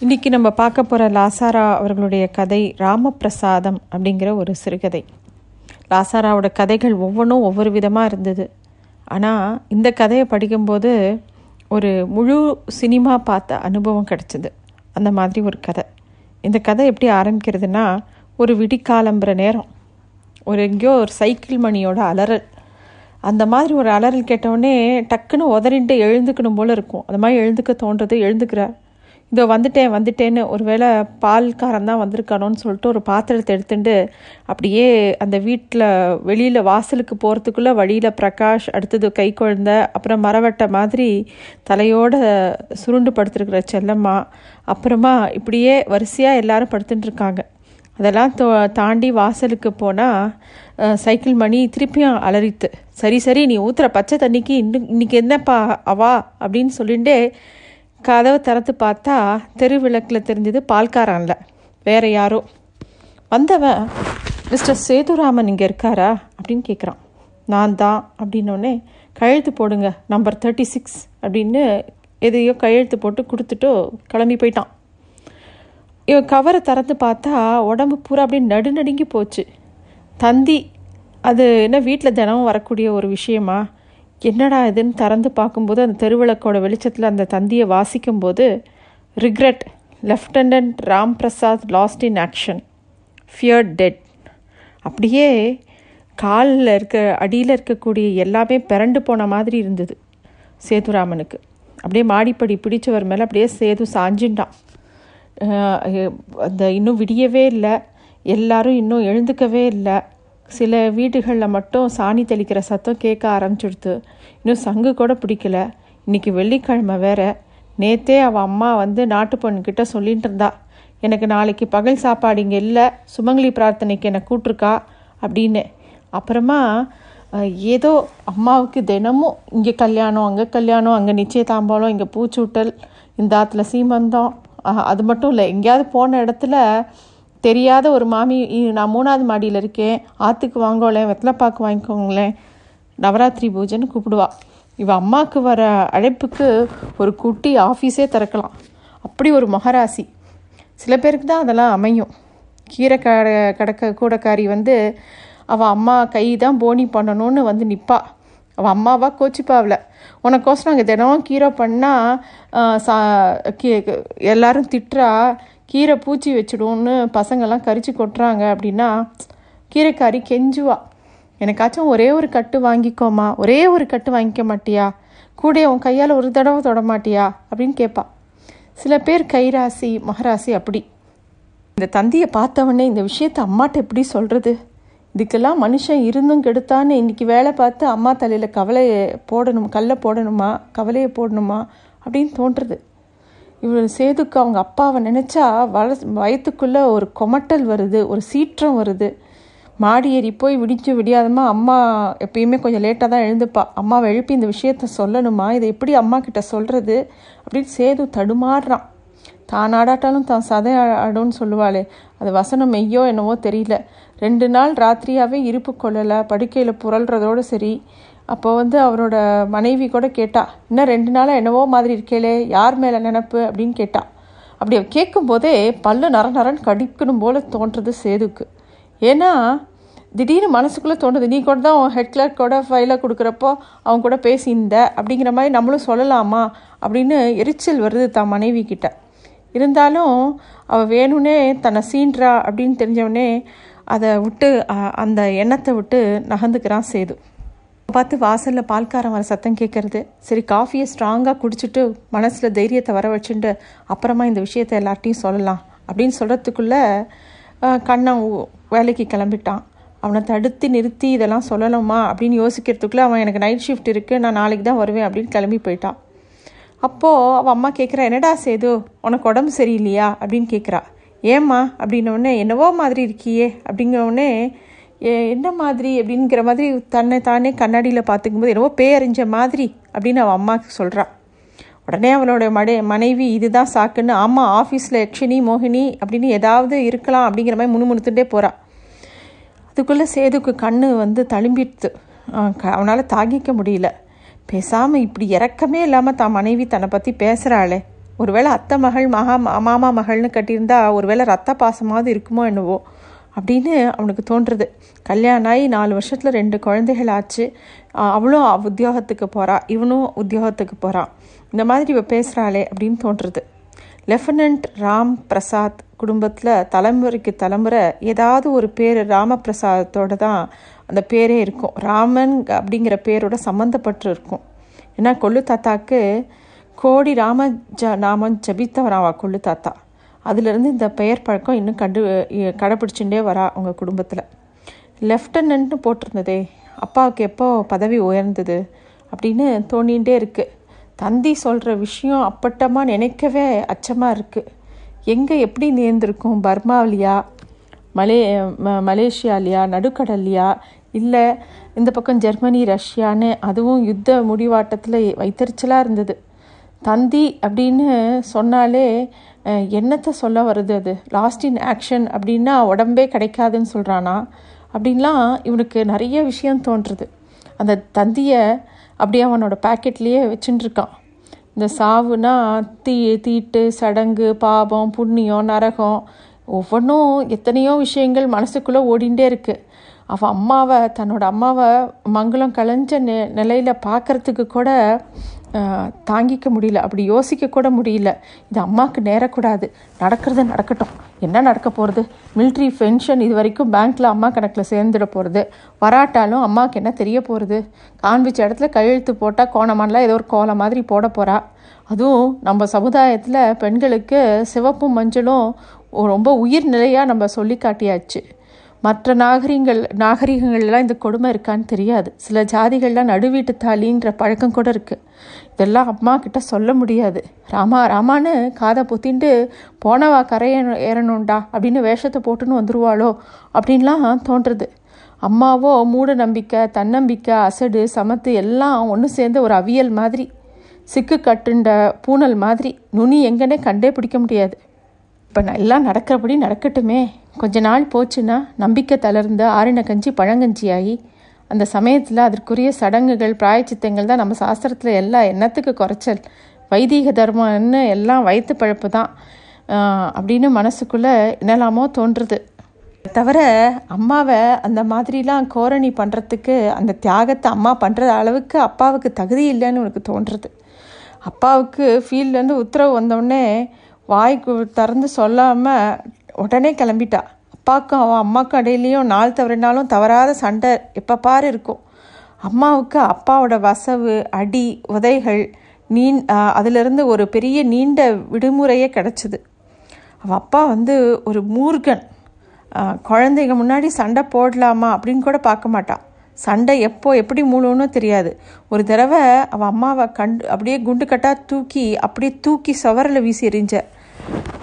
இன்னைக்கு நம்ம பார்க்க போகிற லாசாரா அவர்களுடைய கதை ராமபிரசாதம் அப்படிங்கிற ஒரு சிறுகதை. லாசாராவோட கதைகள் ஒவ்வொன்றும் ஒவ்வொரு விதமாக இருந்தது. ஆனால் இந்த கதையை படிக்கும்போது ஒரு முழு சினிமா பார்த்த அனுபவம் கிடச்சிது. அந்த மாதிரி ஒரு கதை. இந்த கதை எப்படி ஆரம்பிக்கிறதுனா ஒரு விடிக்காலம்புற நேரம். ஒரு எங்கேயோ ஒரு சைக்கிள் மணியோட அலறல். அந்த மாதிரி ஒரு அலறல் கேட்டவுடனே டக்குன்னு உதறிட்டு எழுந்துக்கணும் போல இருக்கும். அந்த மாதிரி எழுந்துக்க தோன்றது எழுந்துக்கிறார். இதோ வந்துட்டேன் வந்துட்டேன்னு ஒருவேளை பால்காரன் தான் வந்திருக்கானோன்னு சொல்லிட்டு ஒரு பாத்திரத்தை எடுத்துட்டு அப்படியே அந்த வீட்டில் வெளியில் வாசலுக்கு போகிறதுக்குள்ளே வழியில் பிரகாஷ் அடுத்தது கை குழந்த அப்புறம் மரவட்டை மாதிரி தலையோட சுருண்டு படுத்துருக்கிற செல்லம்மா அப்புறமா இப்படியே வரிசையாக எல்லாரும் படுத்துட்டுருக்காங்க அதெல்லாம் தோ தாண்டி வாசலுக்கு போனால் சைக்கிள் மணி திருப்பியும் அலறித்து சரி சரி நீ ஊற்றுற பச்சை தண்ணிக்கு இன்னும் இன்னைக்கு என்னப்பா அவா அப்படின்னு சொல்லிட்டு கதவை திறந்து பார்த்தா தெரு விளக்கில் தெரிஞ்சது பால்காரன்ல வேற யாரோ. வந்தவன் மிஸ்டர் சேதுராமன் இங்கே இருக்காரா? அப்படின்னு கேட்குறான் நான் தான் அப்படின்னோடனே கையெழுத்து போடுங்க நம்பர் தேர்ட்டி சிக்ஸ் அப்படின்னு எதையோ கையெழுத்து போட்டு கொடுத்துட்டு கிளம்பி போயிட்டான். இவன் கவரை திறந்து பார்த்தா உடம்பு பூரா அப்படியே நடுநடுங்கி போச்சு. தந்தி அது என்ன வீட்டில் தினமும் வரக்கூடிய ஒரு விஷயமா? என்னடா இதுன்னு திறந்து பார்க்கும்போது அந்த தெருவிளக்கோட வெளிச்சத்தில் அந்த தந்தியை வாசிக்கும்போது regret lieutenant Ram Prasad lost in action fear dead அப்படியே காலில் இருக்க அடியில் இருக்கக்கூடிய எல்லாமே பிறண்டு போன மாதிரி இருந்தது சேதுராமனுக்கு. அப்படியே மாடிப்படி பிடிச்சவர் மேலே அப்படியே சேது சாஞ்சின்றான் அந்த இன்னும் விடியவே இல்லை. எல்லாரும் இன்னும் எழுந்துக்கவே இல்லை. சில வீடுகளில் மட்டும் சாணி தெளிக்கிற சத்தம் கேட்க ஆரம்பிச்சிடுத்து. இன்னும் சங்கு கூட பிடிக்கல. இன்றைக்கி வெள்ளிக்கிழமை வேற. நேத்தே அவள் அம்மா வந்து நாட்டு பொண்ணுக்கிட்ட சொல்லிட்டு இருந்தா எனக்கு நாளைக்கு பகல் சாப்பாடு இங்கே இல்லை. சுமங்கலி பிரார்த்தனைக்கு என்னை கூட்டிருக்கா அப்படின்னு. அப்புறமா ஏதோ அம்மாவுக்கு தினமும் இங்கே கல்யாணம் அங்கே கல்யாணம் அங்கே நிச்சயதாம்பாலம் இங்கே பூச்சூட்டல் இந்த ஆற்றுல சீமந்தம். அது மட்டும் இல்லை எங்கேயாவது போன இடத்துல தெரியாத ஒரு மாமி நான் மூணாவது மாடியில் இருக்கேன். ஆற்றுக்கு வாங்கோலேன் வெத்தலைப்பாக்கு வாங்கிக்கோங்களேன் நவராத்திரி பூஜைன்னு கூப்பிடுவா. இவ அம்மாவுக்கு வர அழைப்புக்கு ஒரு குட்டி ஆஃபீஸே திறக்கலாம். அப்படி ஒரு மகராசி. சில பேருக்கு தான் அதெல்லாம் அமையும். கீரை கட கடக்க கூடக்காரி வந்து அவள் அம்மா கை தான் போனி பண்ணணும்னு வந்து நிற்பா அவள் அம்மாவா கோச்சிப்பாவில் உனக்கோசரம் அங்கே தினமும் கீரை பண்ணால் சா கீ எல்லாரும் திட்டுறா கீரை பூச்சி வச்சுடும்னு பசங்கள்லாம் கறிச்சு கொட்டுறாங்க அப்படின்னா கீரைக்காரி கெஞ்சுவா. எனக்காச்சும் ஒரே ஒரு கட்டு வாங்கிக்கோமா ஒரே ஒரு கட்டு வாங்கிக்க மாட்டியா? கூட உன் கையால் ஒரு தடவை தொட மாட்டியா? அப்படின்னு கேட்பா சில பேர் கைராசி மகராசி அப்படி. இந்த தந்தியை பார்த்தவொடனே இந்த விஷயத்தை அம்மாட்ட எப்படி சொல்கிறது இதுக்கெல்லாம் மனுஷன் இருந்தும் கெடுத்தான்னு இன்றைக்கி வேலை பார்த்து அம்மா தலையில் கவலையை போடணும் கல்லை போடணுமா கவலையை போடணுமா அப்படின்னு தோன்றுறது. இவள் சேதுக்கு அவங்க அப்பாவை நினச்சா வள வயத்துக்குள்ளே ஒரு கொமட்டல் வருது ஒரு சீற்றம் வருது. மாடி ஏறி போய் விடிச்சு விடியாதமா அம்மா எப்பயுமே கொஞ்சம் லேட்டாக தான் எழுந்துப்பா. அம்மாவை எழுப்பி இந்த விஷயத்த சொல்லணுமா? இதை எப்படி அம்மா கிட்ட சொல்கிறது அப்படின்னு சேது தடுமாறுறான். தான் ஆடாட்டாலும் தான் சதை ஆடும்னு சொல்லுவாளே. அது வசனம் மெய்யோ என்னவோ தெரியல. ரெண்டு நாள் ராத்திரியாகவே இருப்பு கொள்ளலை படுக்கையில் புரள்றதோடு சரி. அப்போ வந்து அவரோட மனைவி கூட கேட்டா இன்னும் ரெண்டு நாளாக என்னவோ மாதிரி இருக்கேளே யார் மேலே நினப்பு? அப்படின்னு கேட்டா. அப்படி கேட்கும்போதே பல்லு நர நரன் கடிக்கணும் போல தோன்றது சேதுக்கு ஏன்னா திடீர்னு மனசுக்குள்ளே தோன்றது நீ கூட தான் உன் ஹெட் கிளர்க்கோட ஃபைலை கொடுக்குறப்போ அவங்க கூட பேசியிருந்த? அப்படிங்கிற மாதிரி நம்மளும் சொல்லலாமா? அப்படின்னு எரிச்சல் வருது தான் மனைவி கிட்ட. இருந்தாலும் அவள் வேணும்னே தன்னை சீன்றா? அப்படின்னு தெரிஞ்சவனே அதை விட்டு அந்த எண்ணத்தை விட்டு நகர்ந்துக்கிறான் சேது. பார்த்து வாசலில் பால்காரன் வர சத்தம் கேட்குறது. சரி காஃபியை ஸ்ட்ராங்காக குடிச்சிட்டு மனசில் தைரியத்தை வர வச்சுட்டு அப்புறமா இந்த விஷயத்த எல்லார்ட்டையும் சொல்லலாம் அப்படின்னு சொல்கிறதுக்குள்ளே கண்ணன் வேலைக்கு கிளம்பிட்டான். அவனை தடுத்து நிறுத்தி இதெல்லாம் சொல்லணுமா அப்படின்னு யோசிக்கிறதுக்குள்ளே அவன் எனக்கு நைட் ஷிஃப்ட் இருக்குது நான் நாளைக்கு தான் வருவேன் அப்படின்னு கிளம்பி போயிட்டான். அப்போது அவள் அம்மா கேட்குறா என்னடா சேது உனக்கு உடம்பு சரியில்லையா? அப்படின்னு கேட்குறா ஏம்மா? அப்படின்னோடனே என்னவோ மாதிரி இருக்கியே அப்படிங்கிறவுடனே என்ன மாதிரி அப்படிங்கிற மாதிரி தன்னை தானே கண்ணாடியில் பார்த்துக்கும்போது என்னவோ பேரறிஞ்ச மாதிரி அப்படின்னு அவள் அம்மாவுக்கு சொல்கிறான் உடனே அவளோட மடை மனைவி இதுதான் சாக்குன்னு ஆமாம் ஆஃபீஸில் யக்ஷினி மோகினி அப்படின்னு ஏதாவது இருக்கலாம் அப்படிங்கிற மாதிரி முணுமுணுத்துட்டே போகிறாள் அதுக்குள்ளே சேதுக்கு கண் வந்து தழும்பிடுது அவனால் தாங்கிக்க முடியல. பேசாமல் இப்படி இறக்கமே இல்லாமல் தான் மனைவி தன்னை பற்றி பேசுகிறாளே ஒருவேளை அத்தை மகள் மகா மாமா மகள்னு கட்டியிருந்தா ஒருவேளை ரத்த பாசமாவது இருக்குமோ என்னவோ. அப்படின்னு அவனுக்கு தோன்றுறது கல்யாணம் ஆகி நாலு வருஷத்தில் ரெண்டு குழந்தைகள் ஆச்சு அவளும் உத்தியோகத்துக்கு போகிறா இவனும் உத்தியோகத்துக்கு போகிறான் இந்த மாதிரி இவ பேசுகிறாளே அப்படின்னு தோன்றுறது லெஃப்டினன்ட் ராம் பிரசாத் குடும்பத்தில் தலைமுறைக்கு தலைமுறை ஏதாவது ஒரு பேர் ராமபிரசாதத்தோடு தான் அந்த பேரே இருக்கும். ராமன் அப்படிங்கிற பேரோட சம்மந்தப்பட்டு இருக்கும். ஏன்னா கொள்ளு தாத்தாக்கு கோடி ராம ஜ நாமம் ஜபித்தவராவா கொள்ளு தாத்தா. அதுலேருந்து இந்த பெயர் பழக்கம் இன்னும் கண்டு கடைப்பிடிச்சுட்டே வரா அவங்க குடும்பத்தில். லெஃப்டினன்ட்னு போட்டிருந்ததே அப்பாவுக்கு எப்போ பதவி உயர்ந்தது அப்படின்னு தோணிகிட்டே இருக்குது தந்தி சொல்கிற விஷயம் அப்பட்டமாக நினைக்கவே அச்சமாக இருக்குது எங்கே எப்படி நேர்ந்திருக்கும்? பர்மாவிலியா மலே மலேசியாலையா நடுக்கடல்லையா? இல்லை இந்த பக்கம் ஜெர்மனி ரஷ்யான்னு அதுவும் யுத்த முடிவாட்டத்தில் வைத்தறிச்சலாக இருந்தது. தந்தி அப்படின்னு சொன்னாலே என்னத்தை சொல்ல வருது அது? லாஸ்ட் இன் ஆக்ஷன் அப்படின்னா உடம்பே கிடைக்காதுன்னு சொல்கிறானா அப்படின்லாம் இவனுக்கு நிறைய விஷயம் தோன்றுறது அந்த தந்தியை அப்படியே அவனோட பாக்கெட்லேயே வச்சுட்டுருக்கான் இந்த சாவுனா தீ தீட்டு சடங்கு பாபம் புண்ணியம் நரகம் ஒவ்வொன்றும் எத்தனையோ விஷயங்கள் மனசுக்குள்ளே ஓடிண்டே இருக்குது அவள் அம்மாவை தன்னோட அம்மாவை மங்களம் கலைஞ்ச நெ நிலையில் பார்க்கறதுக்கு கூட தாங்கிக்க முடியல. அப்படி யோசிக்க கூட முடியல. இது அம்மாவுக்கு நேரக்கூடாது. நடக்கிறது நடக்கட்டும். என்ன நடக்க போகிறது மிலிட்ரி பென்ஷன் இது வரைக்கும் பேங்க்கில் அம்மா கணக்கில் சேர்ந்துட போகிறது வராட்டாலும் அம்மாவுக்கு என்ன தெரிய போகிறது காண்பிச்ச இடத்துல கையெழுத்து போட்டால் கோணமானலாம் ஏதோ ஒரு கோலம் மாதிரி போட போகிறா அதுவும் நம்ம சமுதாயத்தில் பெண்களுக்கு சிவப்பும் மஞ்சளும் ரொம்ப உயிர் நிலையாக நம்ம சொல்லி காட்டியாச்சு. மற்ற நாகரிகங்கள் நாகரிகங்கள்லாம் இந்த கொடுமை இருக்கான்னு தெரியாது. சில ஜாதிகள்லாம் நடுவீட்டு தாலின்ற பழக்கம் கூட இருக்குது இதெல்லாம் அம்மா கிட்ட சொல்ல முடியாது. ராமா ராமான்னு காதை புத்தின்ட்டு போனவா கரைய ஏறணும்டா அப்படின்னு வேஷத்தை போட்டுன்னு வந்துருவாளோ? அப்படின்லாம் தோன்றுறது. அம்மாவோ மூட நம்பிக்கை தன்னம்பிக்கை அசடு சமத்து எல்லாம் ஒன்று சேர்ந்த ஒரு அவியல் மாதிரி. சிக்கு கட்டுண்ட பூனல் மாதிரி. நுனி எங்கன்னே கண்டே பிடிக்க முடியாது. இப்போ எல்லாம் நடக்கிறபடி நடக்கட்டுமே. கொஞ்ச நாள் போச்சுன்னா நம்பிக்கை தளர்ந்து ஆறின கஞ்சி பழங்கஞ்சி ஆகி அந்த சமயத்தில் அதற்குரிய சடங்குகள் பிராயச்சித்தங்கள் தான் நம்ம சாஸ்திரத்தில் எல்லா எண்ணத்துக்கு குறைச்சல். வைதீக தர்மம்னு எல்லாம் வயிற்று பழப்பு தான். அப்படின்னு மனசுக்குள்ளே என்னெல்லாமோ தோன்றுறது தவிர அம்மாவை அந்த மாதிரிலாம் கோரணி பண்ணுறதுக்கு அந்த தியாகத்தை அம்மா பண்ணுற அளவுக்கு அப்பாவுக்கு தகுதி இல்லைன்னு உனக்கு தோன்றுறது அப்பாவுக்கு ஃபீல்ட்லேருந்து உத்தரவு வந்தோடனே வாய்க்கு திறந்து சொல்லாமல் உடனே கிளம்பிட்டா. அப்பாவுக்கும் அவன் அம்மாவுக்கும் இடையிலையும் நாள் தவறினாலும் தவறாத சண்டை எப்போ பாரு இருக்கும். அம்மாவுக்கு அப்பாவோட வசவு அடி உதைகள் நீ அதிலிருந்து ஒரு பெரிய நீண்ட விடுமுறையே கிடச்சிது. அவள் அப்பா வந்து ஒரு மூர்கன். குழந்தைங்க முன்னாடி சண்டை போடலாமா அப்படின்னு கூட பார்க்க மாட்டான் சண்டை எப்போ எப்படி மூணுன்னு தெரியாது. ஒரு தடவை அவள் அம்மாவை கண்டு அப்படியே குண்டு கட்டாக தூக்கி அப்படியே தூக்கி சுவரில் வீசி எறிஞ்சார்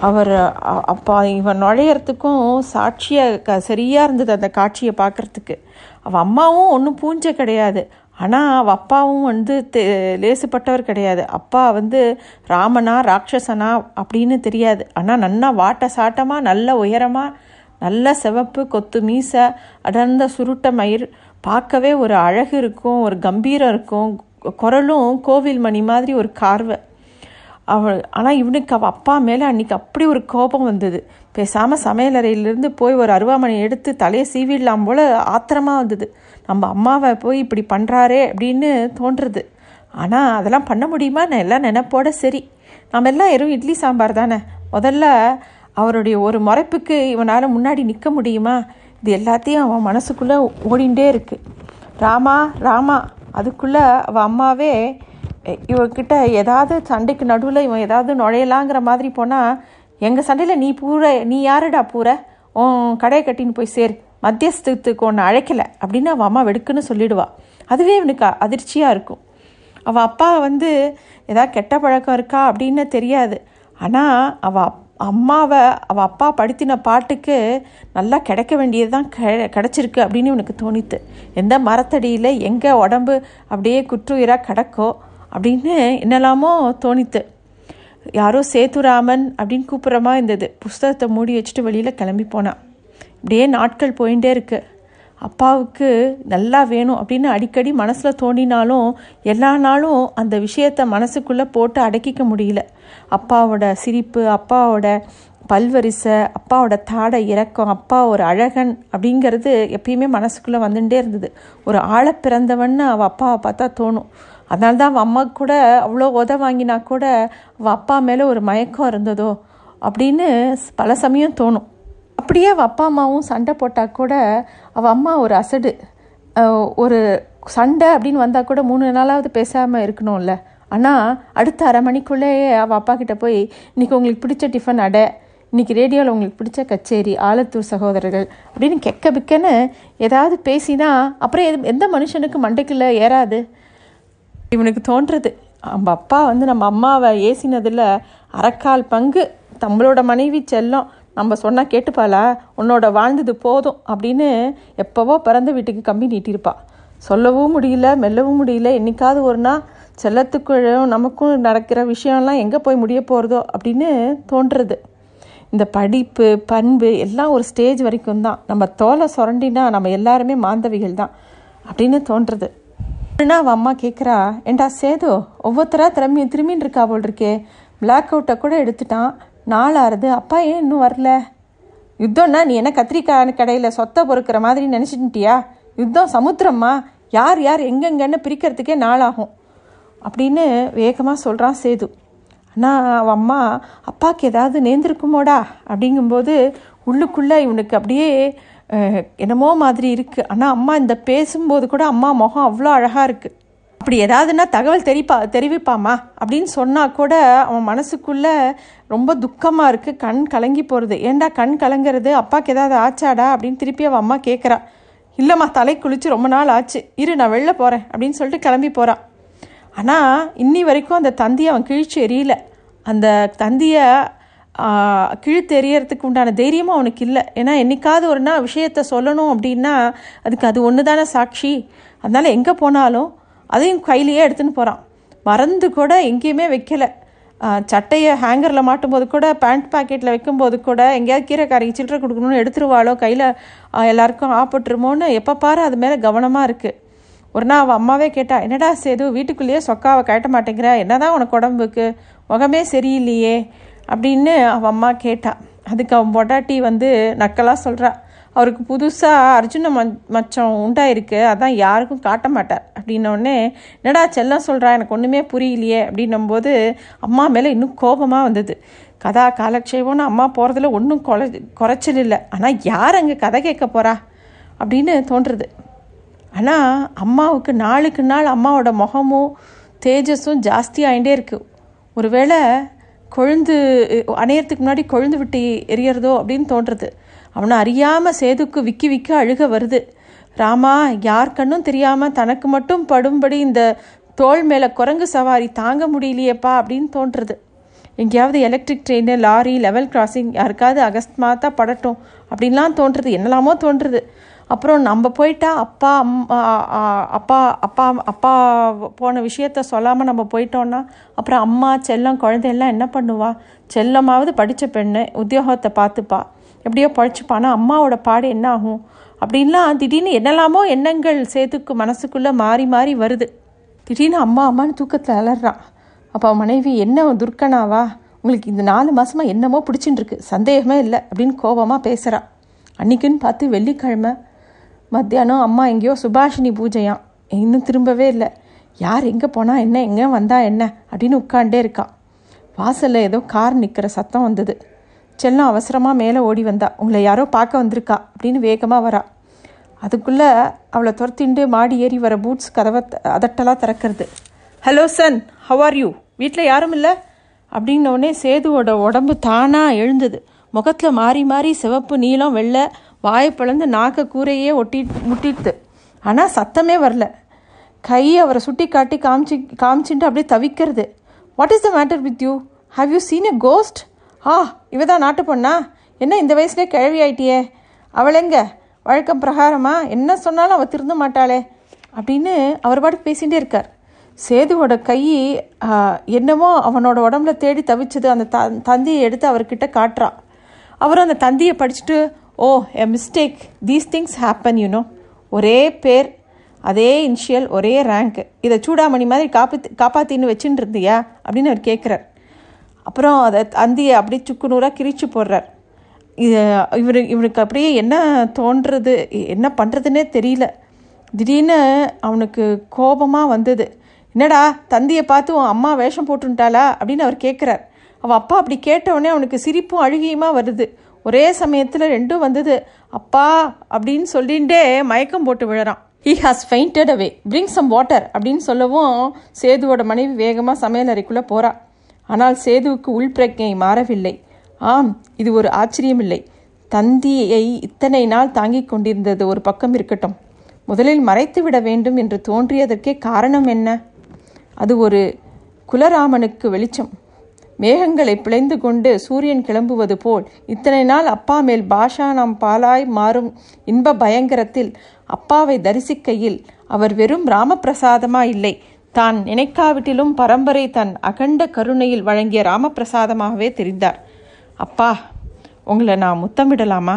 அவர் அப்பா இவன் நுழையறதுக்கும் சாட்சியாக க சரியாக இருந்தது அந்த காட்சியை பார்க்கறதுக்கு. அவள் அம்மாவும் ஒன்றும் பூஞ்ச கிடையாது. ஆனால் அவள் அப்பாவும் வந்து தெ- லேசுப்பட்டவர் கிடையாது. அப்பா வந்து ராமனா ராட்சசனா அப்படின்னு தெரியாது. ஆனால் நன்னா வாட்ட சாட்டமாக நல்ல உயரமாக நல்ல சிவப்பு கொத்து மீசை அடர்ந்த சுருட்ட மயிர் பார்க்கவே ஒரு அழகு இருக்கும் ஒரு கம்பீரம் இருக்கும் குரலும் கோவில் மணி மாதிரி ஒரு கார்வை. அவள் ஆனால் இவனுக்கு அவள் அப்பா மேலே அன்னைக்கு அப்படி ஒரு கோபம் வந்தது. பேசாமல் சமையலறையிலேருந்து போய் ஒரு அருவாமனை எடுத்து தலையை சீவிடலாம் போல் ஆத்திரமாக வந்தது. நம்ம அம்மாவை போய் இப்படி பண்ணுறாரே அப்படின்னு தோன்றுறது. ஆனால் அதெல்லாம் பண்ண முடியுமா? நான் எல்லாம் நினைப்போட சரி. நம்ம எல்லாம் வெறும் இட்லி சாம்பார் தானே. முதல்ல அவருடைய ஒரு முறைப்புக்கு இவனால் முன்னாடி நிற்க முடியுமா? இது எல்லாத்தையும் அவன் மனசுக்குள்ளே ஓடிண்டே இருக்குது ராமா ராமா அதுக்குள்ளே அவள் அம்மாவே இவக்கிட்ட ஏதாவது சண்டைக்கு நடுவில் இவன் ஏதாவது நுழையலாங்கிற மாதிரி போனால் எங்கள் சண்டையில் நீ பூர நீ யாருடா பூர? உன் கடையை கட்டின்னு போய் சேர். மத்தியஸ்தத்துக்கு ஒன்று அழைக்கலை. அப்படின்னு அவன் அம்மா வெடுக்குன்னு சொல்லிடுவா. அதுவே இவனுக்கு அதிர்ச்சியாக இருக்கும். அவள் அப்பா வந்து ஏதாவது கெட்ட பழக்கம் இருக்கா? அப்படின்னு தெரியாது. ஆனால் அவள் அம்மாவை அவள் அப்பா படுத்தின பாட்டுக்கு நல்லா கிடைக்க வேண்டியது தான் கெ கிடச்சிருக்கு அப்படின்னு இவனுக்கு தோணித்து. எந்த மரத்தடியில் எங்கே உடம்பு அப்படியே குற்றுயிராக கிடக்கோ அப்படின்னு என்னெல்லாமோ தோணித்து யாரோ சேத்துராமன் அப்படின்னு கூப்பிட்றமா இருந்தது. புஸ்தகத்தை மூடி வச்சுட்டு வெளியில் கிளம்பி போனான் இப்படியே நாட்கள் போயிட்டே இருக்கு. அப்பாவுக்கு நல்லா வேணும் அப்படின்னு அடிக்கடி மனசில் தோண்டினாலும் எல்லா நாளும் அந்த விஷயத்தை மனசுக்குள்ளே போட்டு அடக்கிக்க முடியல. அப்பாவோட சிரிப்பு அப்பாவோட பல்வரிசை அப்பாவோட தாடை இறக்கம் அப்பா ஒரு அழகன் அப்படிங்கிறது எப்பயுமே மனசுக்குள்ளே வந்துட்டே இருந்தது. ஒரு ஆழ பிறந்தவன்னு அவள் அப்பாவை பார்த்தா தோணும். அதனால தான் அவள் அம்மா கூட அவ்வளோ உத வாங்கினா கூட அவள் அப்பா மேலே ஒரு மயக்கம் இருந்ததோ அப்படின்னு பல சமயம் தோணும். அப்படியே அவள் அப்பா அம்மாவும் சண்டை போட்டால் கூட அவள் அம்மா ஒரு அசடு. ஒரு சண்டை அப்படின்னு வந்தால் கூட மூணு நாளாவது பேசாமல் இருக்கணும்ல. ஆனால் அடுத்த அரை மணிக்குள்ளேயே அவள் அப்பா கிட்டே போய் இன்றைக்கி உங்களுக்கு பிடிச்ச டிஃபன் அடை இன்றைக்கி ரேடியோவில் உங்களுக்கு பிடிச்ச கச்சேரி ஆலத்தூர் சகோதரர்கள் அப்படின்னு கெக்க பிக்கன்னு ஏதாவது பேசினா அப்புறம் எது எந்த மனுஷனுக்கு மண்டைக்குள்ளே ஏறாது. இவனுக்கு தோன்றது. நம்ம அப்பா வந்து நம்ம அம்மாவை ஏசினதில் அறக்கால் பங்கு நம்மளோட மனைவி செல்லம். நம்ம சொன்னால் கேட்டுப்பாளா? உன்னோட வாழ்ந்தது போதும் அப்படின்னு எப்போவோ பிறந்த வீட்டுக்கு கம்பி நீட்டியிருப்பா. சொல்லவும் முடியல மெல்லவும் முடியல. என்னைக்காவது ஒரு நாள் செல்லத்துக்குள்ளும் நமக்கும் நடக்கிற விஷயம்லாம் எங்கே போய் முடிய போகிறதோ அப்படின்னு தோன்றுறது இந்த படிப்பு பண்பு எல்லாம் ஒரு ஸ்டேஜ் வரைக்கும் தான். நம்ம தோலை சுரண்டினா நம்ம எல்லாருமே மாந்தவிகள் தான் அப்படின்னு தோன்றுறது அப்படின்னா அவன் அம்மா கேட்குறா ஏண்டா சேது ஒவ்வொருத்தராக திரும்பி திரும்பின்னு இருக்கா போல் இருக்கே பிளாக் அவுட்டை கூட எடுத்துட்டான். நாளாருது அப்பா ஏன் இன்னும் வரல? யுத்தம்னா நீ என்ன கத்திரிக்காய் கடையில் சொத்தை பொறுக்கிற மாதிரி நினச்சிட்டியா யுத்தம் சமுத்திரம்மா. யார் யார் எங்கெங்கன்னு பிரிக்கிறதுக்கே நாளாகும். அப்படின்னு வேகமாக சொல்கிறான் சேது. ஆனால் அவன் அம்மா அப்பாவுக்கு ஏதாவது நேர்ந்திருக்குமோடா? அப்படிங்கும்போது உள்ளுக்குள்ளே இவனுக்கு அப்படியே என்னமோ மாதிரி இருக்குது ஆனால் அம்மா இந்த பேசும்போது கூட அம்மா முகம் அவ்வளோ அழகாக இருக்குது அப்படி ஏதாவதுன்னா தகவல் தெரிப்பா தெரிவிப்பாமா? அப்படின்னு சொன்னால் கூட அவன் மனசுக்குள்ளே ரொம்ப துக்கமாக இருக்குது கண் கலங்கி போகிறது ஏன்டா கண் கலங்கிறது? அப்பாவுக்கு ஏதாவது ஆச்சாடா? அப்படின்னு திருப்பி அவன் அம்மா கேட்குறா இல்லைம்மா தலை குளிச்சு ரொம்ப நாள் ஆச்சு. இரு நான் வெளில போகிறேன் அப்படின்னு சொல்லிட்டு கிளம்பி போகிறான் ஆனால் இன்னி வரைக்கும் அந்த தந்தியை அவன் கிழிச்சு எரியல. அந்த தந்தியை கீழ் எறியறதுக்கு உண்டான தைரியமும் அவனுக்கு இல்லை ஏன்னா என்னைக்காவது ஒரு நாள் விஷயத்த சொல்லணும் அப்படின்னா அதுக்கு அது ஒன்று தானே சாட்சி. அதனால் எங்கே போனாலும் அதையும் கையிலேயே எடுத்துன்னு போகிறான் மறந்து கூட எங்கேயுமே வைக்கலை. சட்டையை ஹேங்கரில் மாட்டும்போது கூட பேண்ட் பாக்கெட்டில் வைக்கும்போது கூட எங்கேயாவது கீரைக்காரிக்கு சில்லறை கொடுக்கணும்னு எடுத்துருவாளோ கையில் எல்லாருக்கும் ஆப்பட்டுருமோன்னு எப்போ பாரு அது மேலே கவனமாக இருக்குது ஒரு நாள் அவள் அம்மாவே கேட்டா என்னடா சேது வீட்டுக்குள்ளேயே சொக்காவை கட்ட மாட்டேங்கிற? என்னதான் உனக்கு உடம்புக்கு? முகமே சரியில்லையே. அப்படின்னு அவள் அம்மா கேட்டா. அதுக்கு அவன் பொட்டாட்டி வந்து நக்கலாக சொல்கிறா அவருக்கு புதுசாக அர்ஜுன ம மச்சம் உண்டாயிருக்கு. அதான் யாருக்கும் காட்ட மாட்டார். அப்படின்னோடனே என்னடா செல்லம் சொல்கிறா எனக்கு ஒன்றுமே புரியலையே. அப்படின்னும்போது அம்மா மேலே இன்னும் கோபமாக வந்தது. கதா காலக்ஷேபம்னு அம்மா போகிறதுல ஒன்றும் கொலை குறைச்சல் இல்லை. ஆனால் யார் அங்கே கதை கேட்க போகிறா அப்படின்னு தோன்றுறது ஆனால் அம்மாவுக்கு நாளுக்கு நாள் அம்மாவோட முகமும் தேஜஸும் ஜாஸ்தி ஆகிட்டே இருக்குது ஒருவேளை கொழுந்து அணையறதுக்கு முன்னாடி கொழுந்து விட்டு எரியறதோ அப்படின்னு தோன்றுறது அவனை அறியாமல் சேதுக்கு விக்கி விக்க அழுக வருது. ராமா யார் கண்ணும் தெரியாமல் தனக்கு மட்டும் படும்படி இந்த தோள் மேலே குரங்கு சவாரி தாங்க முடியலையேப்பா அப்படின்னு தோன்றுறது எங்கேயாவது electric train lorry level crossing யாருக்காவது அகஸ்மாத்தா படட்டும் அப்படின்லாம் தோன்றுறது என்னெல்லாமோ தோன்றுறது அப்புறம் நம்ம போயிட்டா அப்பா அம்மா அப்பா அப்பா அப்பா போன விஷயத்த சொல்லாமல் நம்ம போயிட்டோன்னா அப்புறம் அம்மா செல்லம் குழந்தையெல்லாம் என்ன பண்ணுவா? செல்லமாவது படித்த பெண்ணு உத்தியோகத்தை பார்த்துப்பா. எப்படியோ பழிச்சுப்பானா அம்மாவோட பாடு என்ன ஆகும்? அப்படின்லாம் திடீர்னு என்னெல்லாமோ எண்ணங்கள் சேர்த்துக்கு மனசுக்குள்ளே மாறி மாறி வருது. திடீர்னு அம்மா அம்மான்னு தூக்கத்தில் அலறான் அப்போ மனைவி என்ன துர்க்கனாவா? உங்களுக்கு இந்த நாலு மாதமாக என்னமோ பிடிச்சின்னு இருக்கு. சந்தேகமே இல்லை. அப்படின்னு கோபமாக பேசுகிறான் அன்றைக்குன்னு பார்த்து வெள்ளிக்கிழமை மத்தியானம் அம்மா எங்கேயோ சுபாஷினி பூஜையாம் இன்னும் திரும்பவே இல்லை. யார் எங்கே போனால் என்ன எங்கே வந்தா என்ன அப்படின்னு உட்காண்டே இருக்கான் வாசலில் ஏதோ கார் நிற்கிற சத்தம் வந்தது. செல்லம் அவசரமாக மேலே ஓடி வந்தா. உங்களை யாரோ பார்க்க வந்திருக்கா? அப்படின்னு வேகமாக வரா. அதுக்குள்ளே அவளை துரத்திண்டு மாடி ஏறி வர பூட்ஸ் கதவை அதட்டலாக திறக்கிறது. Hello son how are you வீட்டில் யாரும் இல்லை? அப்படின்னோடனே சேதுவோட உடம்பு தானாக எழுந்தது. முகத்தில் மாறி மாறி சிவப்பு நீலம் வெள்ளை வாயை பிளந்து நாக்க கூரையே ஒட்டி முட்டிட்டு. ஆனால் சத்தமே வரல. கை அவரை சுட்டி காட்டி காமிச்சு காமிச்சுட்டு அப்படியே தவிக்கிறது. What is the matter with you have you seen a ghost ஆ இவ தான் நாட்டு பொண்ணா என்ன இந்த வயசுலேயே கிழவி ஆயிட்டியே? அவளைங்க வழக்கம் பிரகாரமா? என்ன சொன்னாலும் அவள் திருந்த மாட்டாளே. அப்படின்னு அவர் பாட்டு பேசிகிட்டே இருக்கார். சேதுவோட கை என்னமோ அவனோட உடம்புல தேடி தவிச்சது அந்த த தந்தியை எடுத்து அவர்கிட்ட காட்டுறான் அவரும் அந்த தந்தியை படிச்சுட்டு ஓ a mistake these things happen you know ஒரே பேர் அதே இனிஷியல் ஒரே ரேங்க் இதை சூடாமணி மாதிரி காப்பாத்தி காப்பாத்தின்னு வச்சுட்டு இருந்தியா அப்படின்னு அவர் கேட்குறார் அப்புறம் அதை அந்தியை அப்படியே சுக்குநூறாக கிரிச்சு போடுறார். இது இவரு இவனுக்கு அப்படியே என்ன தோன்றுறது என்ன பண்ணுறதுனே தெரியல. திடீர்னு அவனுக்கு கோபமாக வந்தது. என்னடா தந்தியை பார்த்து உன் அம்மா வேஷம் போட்டுட்டாளா? அப்படின்னு அவர் கேட்குறார் அவள் அப்பா அப்படி கேட்டவுடனே அவனுக்கு சிரிப்பும் அழுகியுமா வருது. ஒரே சமயத்தில் ரெண்டும் வந்தது. அப்பா அப்படின்னு சொல்லிகிட்டே மயக்கம் போட்டு விழறான். He has fainted away bring some water அப்படின்னு சொல்லவும் சேதுவோட மனைவி வேகமாக சமையல் அறைக்குள்ளே போறா. ஆனால் சேதுவுக்கு உள்பிரக்ஞை மாறவில்லை. ஆம் இது ஒரு ஆச்சரியமில்லை. தந்தியை இத்தனை நாள் தாங்கிக் கொண்டிருந்தது ஒரு பக்கம் இருக்கட்டும். முதலில் மறைத்து விட வேண்டும் என்று தோன்றியதற்கே காரணம் என்ன? அது ஒரு குலராமனுக்கு வெளிச்சம். மேகங்களை பிழைந்து கொண்டு சூரியன் கிளம்புவது போல் இத்தனை நாள் அப்பா மேல் பாஷா நாம் பாலாய் மாறும் இன்ப பயங்கரத்தில் அப்பாவை தரிசிக்கையில் அவர் வெறும் ராமபிரசாதமா இல்லை. தான் நினைக்காவிட்டிலும் பரம்பரை தன் அகண்ட கருணையில் வழங்கிய ராமபிரசாதமாகவே தெரிந்தார். அப்பா உங்களை நான் முத்தமிடலாமா?